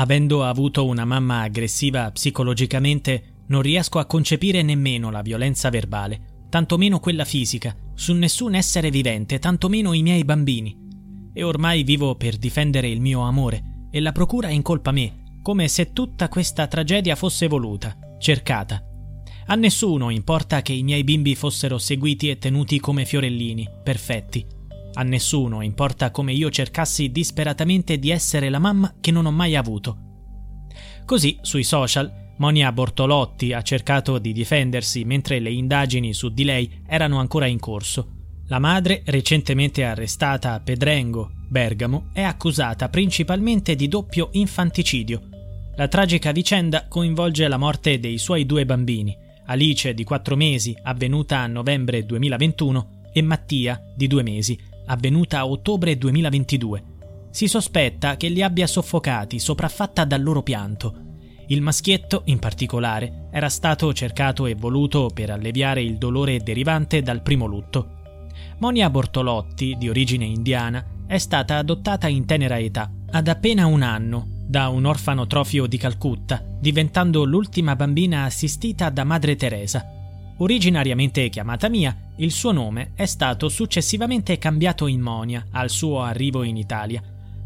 Avendo avuto una mamma aggressiva psicologicamente, non riesco a concepire nemmeno la violenza verbale, tantomeno quella fisica, su nessun essere vivente, tantomeno i miei bambini. E ormai vivo per difendere il mio amore, e la procura incolpa me, come se tutta questa tragedia fosse voluta, cercata. A nessuno importa che i miei bimbi fossero seguiti e tenuti come fiorellini, perfetti. A nessuno importa come io cercassi disperatamente di essere la mamma che non ho mai avuto. Così, sui social, Monia Bortolotti ha cercato di difendersi mentre le indagini su di lei erano ancora in corso. La madre, recentemente arrestata a Pedrengo, Bergamo, è accusata principalmente di doppio infanticidio. La tragica vicenda coinvolge la morte dei suoi due bambini, Alice di 4 mesi, avvenuta a novembre 2021, e Mattia di 2 mesi, avvenuta a ottobre 2022. Si sospetta che li abbia soffocati, sopraffatta dal loro pianto. Il maschietto, in particolare, era stato cercato e voluto per alleviare il dolore derivante dal primo lutto. Monia Bortolotti, di origine indiana, è stata adottata in tenera età, ad appena un anno, da un orfanotrofio di Calcutta, diventando l'ultima bambina assistita da Madre Teresa. Originariamente chiamata Mia, il suo nome è stato successivamente cambiato in Monia al suo arrivo in Italia.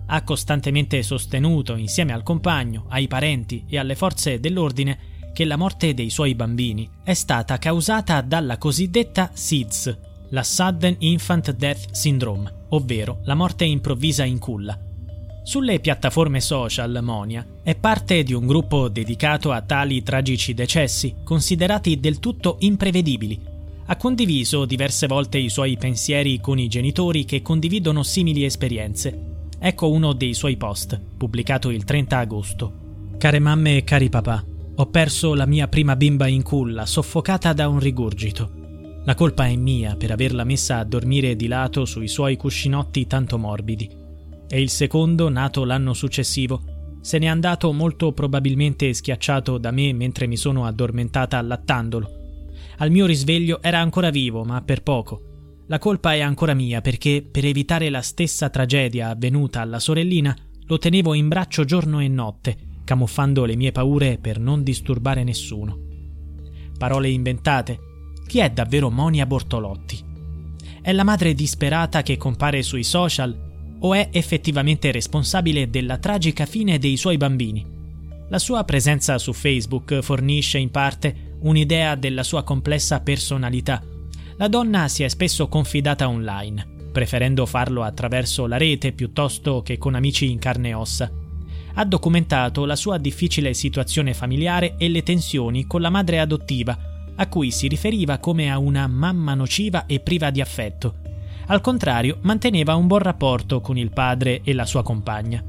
Ha costantemente sostenuto, insieme al compagno, ai parenti e alle forze dell'ordine, che la morte dei suoi bambini è stata causata dalla cosiddetta SIDS, la Sudden Infant Death Syndrome, ovvero la morte improvvisa in culla. Sulle piattaforme social Monia è parte di un gruppo dedicato a tali tragici decessi, considerati del tutto imprevedibili. Ha condiviso diverse volte i suoi pensieri con i genitori che condividono simili esperienze. Ecco uno dei suoi post, pubblicato il 30 agosto. Care mamme e cari papà, ho perso la mia prima bimba in culla, soffocata da un rigurgito. La colpa è mia per averla messa a dormire di lato sui suoi cuscinotti tanto morbidi. E il secondo, nato l'anno successivo, se n'è andato molto probabilmente schiacciato da me mentre mi sono addormentata allattandolo. Al mio risveglio era ancora vivo, ma per poco. La colpa è ancora mia perché, per evitare la stessa tragedia avvenuta alla sorellina, lo tenevo in braccio giorno e notte, camuffando le mie paure per non disturbare nessuno. Parole inventate, chi è davvero Monia Bortolotti? È la madre disperata che compare sui social o è effettivamente responsabile della tragica fine dei suoi bambini? La sua presenza su Facebook fornisce in parte un'idea della sua complessa personalità. La donna si è spesso confidata online, preferendo farlo attraverso la rete piuttosto che con amici in carne e ossa. Ha documentato la sua difficile situazione familiare e le tensioni con la madre adottiva, a cui si riferiva come a una mamma nociva e priva di affetto. Al contrario, manteneva un buon rapporto con il padre e la sua compagna.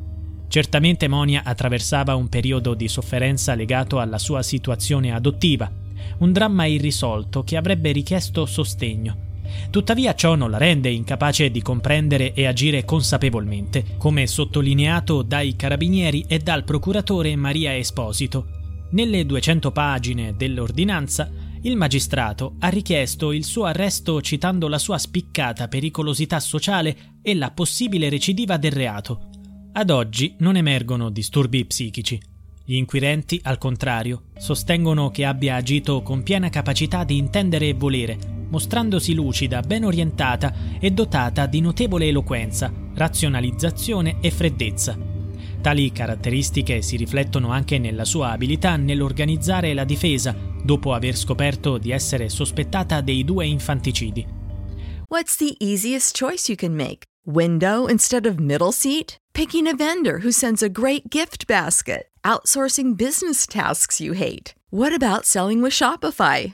Certamente Monia attraversava un periodo di sofferenza legato alla sua situazione adottiva, un dramma irrisolto che avrebbe richiesto sostegno. Tuttavia ciò non la rende incapace di comprendere e agire consapevolmente, come sottolineato dai carabinieri e dal procuratore Maria Esposito. Nelle 200 pagine dell'ordinanza il magistrato ha richiesto il suo arresto citando la sua spiccata pericolosità sociale e la possibile recidiva del reato. Ad oggi non emergono disturbi psichici. Gli inquirenti, al contrario, sostengono che abbia agito con piena capacità di intendere e volere, mostrandosi lucida, ben orientata e dotata di notevole eloquenza, razionalizzazione e freddezza. Tali caratteristiche si riflettono anche nella sua abilità nell'organizzare la difesa dopo aver scoperto di essere sospettata dei due infanticidi. What's the easiest choice you can make? Window instead of middle seat? Picking a vendor who sends a great gift basket? Outsourcing business tasks you hate? What about selling with Shopify?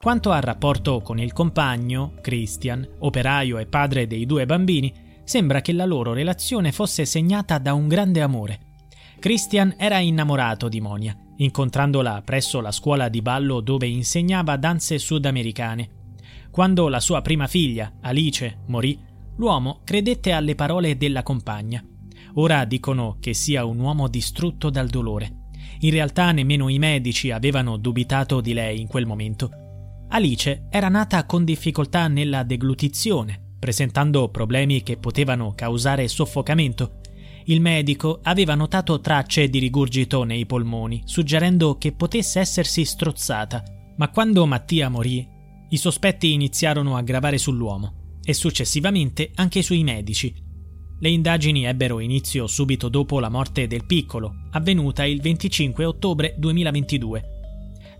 Quanto al rapporto con il compagno, Christian, operaio e padre dei due bambini, sembra che la loro relazione fosse segnata da un grande amore. Christian era innamorato di Monia, incontrandola presso la scuola di ballo dove insegnava danze sudamericane. Quando la sua prima figlia, Alice, morì, l'uomo credette alle parole della compagna. Ora dicono che sia un uomo distrutto dal dolore. In realtà nemmeno i medici avevano dubitato di lei in quel momento. Alice era nata con difficoltà nella deglutizione, presentando problemi che potevano causare soffocamento. Il medico aveva notato tracce di rigurgito nei polmoni, suggerendo che potesse essersi strozzata. Ma quando Mattia morì, i sospetti iniziarono a gravare sull'uomo e successivamente anche sui medici. Le indagini ebbero inizio subito dopo la morte del piccolo, avvenuta il 25 ottobre 2022.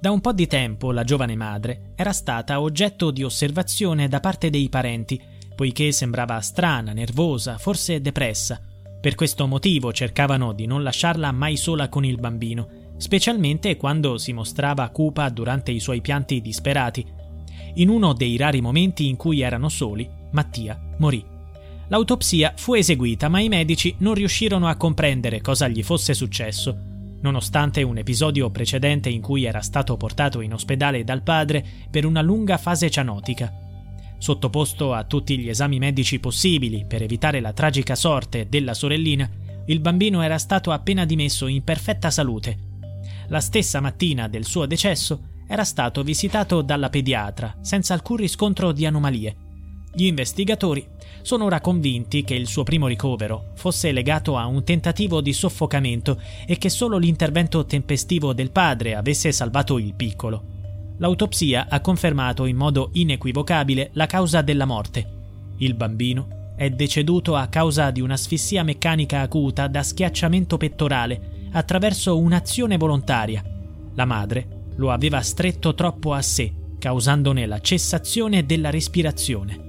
Da un po' di tempo la giovane madre era stata oggetto di osservazione da parte dei parenti, poiché sembrava strana, nervosa, forse depressa. Per questo motivo cercavano di non lasciarla mai sola con il bambino, specialmente quando si mostrava cupa durante i suoi pianti disperati. In uno dei rari momenti in cui erano soli, Mattia morì. L'autopsia fu eseguita, ma i medici non riuscirono a comprendere cosa gli fosse successo, nonostante un episodio precedente in cui era stato portato in ospedale dal padre per una lunga fase cianotica. Sottoposto a tutti gli esami medici possibili per evitare la tragica sorte della sorellina, il bambino era stato appena dimesso in perfetta salute. La stessa mattina del suo decesso era stato visitato dalla pediatra senza alcun riscontro di anomalie gli investigatori sono ora convinti che il suo primo ricovero fosse legato a un tentativo di soffocamento e che solo l'intervento tempestivo del padre avesse salvato il piccolo. L'autopsia ha confermato in modo inequivocabile la causa della morte. Il bambino è deceduto a causa di un'asfissia meccanica acuta da schiacciamento pettorale attraverso un'azione volontaria. La madre lo aveva stretto troppo a sé, causandone la cessazione della respirazione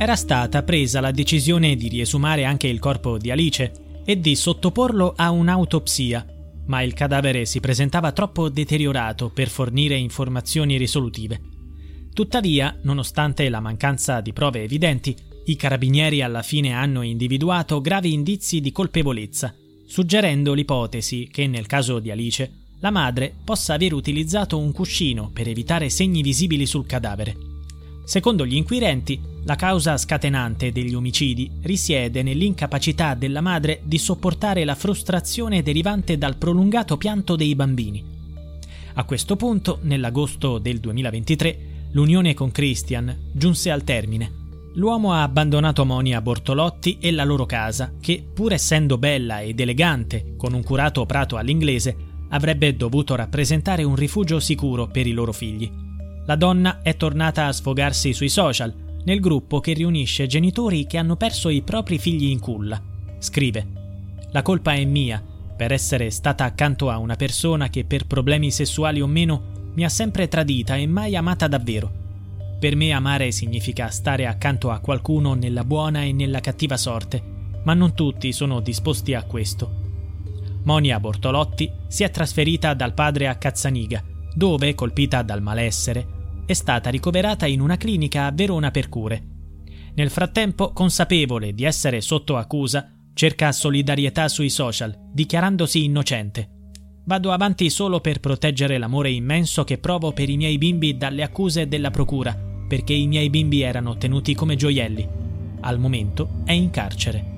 era stata presa la decisione di riesumare anche il corpo di Alice e di sottoporlo a un'autopsia, ma il cadavere si presentava troppo deteriorato per fornire informazioni risolutive. Tuttavia, nonostante la mancanza di prove evidenti, i carabinieri alla fine hanno individuato gravi indizi di colpevolezza, suggerendo l'ipotesi che nel caso di Alice la madre possa aver utilizzato un cuscino per evitare segni visibili sul cadavere. Secondo gli inquirenti, la causa scatenante degli omicidi risiede nell'incapacità della madre di sopportare la frustrazione derivante dal prolungato pianto dei bambini. A questo punto, nell'agosto del 2023, l'unione con Christian giunse al termine. L'uomo ha abbandonato Monia Bortolotti e la loro casa, che, pur essendo bella ed elegante, con un curato prato all'inglese, avrebbe dovuto rappresentare un rifugio sicuro per i loro figli la donna è tornata a sfogarsi sui social, nel gruppo che riunisce genitori che hanno perso i propri figli in culla. Scrive: La colpa è mia per essere stata accanto a una persona che per problemi sessuali o meno mi ha sempre tradita e mai amata davvero. Per me amare significa stare accanto a qualcuno nella buona e nella cattiva sorte, ma non tutti sono disposti a questo. Monia Bortolotti si è trasferita dal padre a Cazzaniga, dove, colpita dal malessere, è stata ricoverata in una clinica a Verona per cure. Nel frattempo, consapevole di essere sotto accusa, cerca solidarietà sui social, dichiarandosi innocente. Vado avanti solo per proteggere l'amore immenso che provo per i miei bimbi dalle accuse della procura, perché i miei bimbi erano tenuti come gioielli. Al momento è in carcere.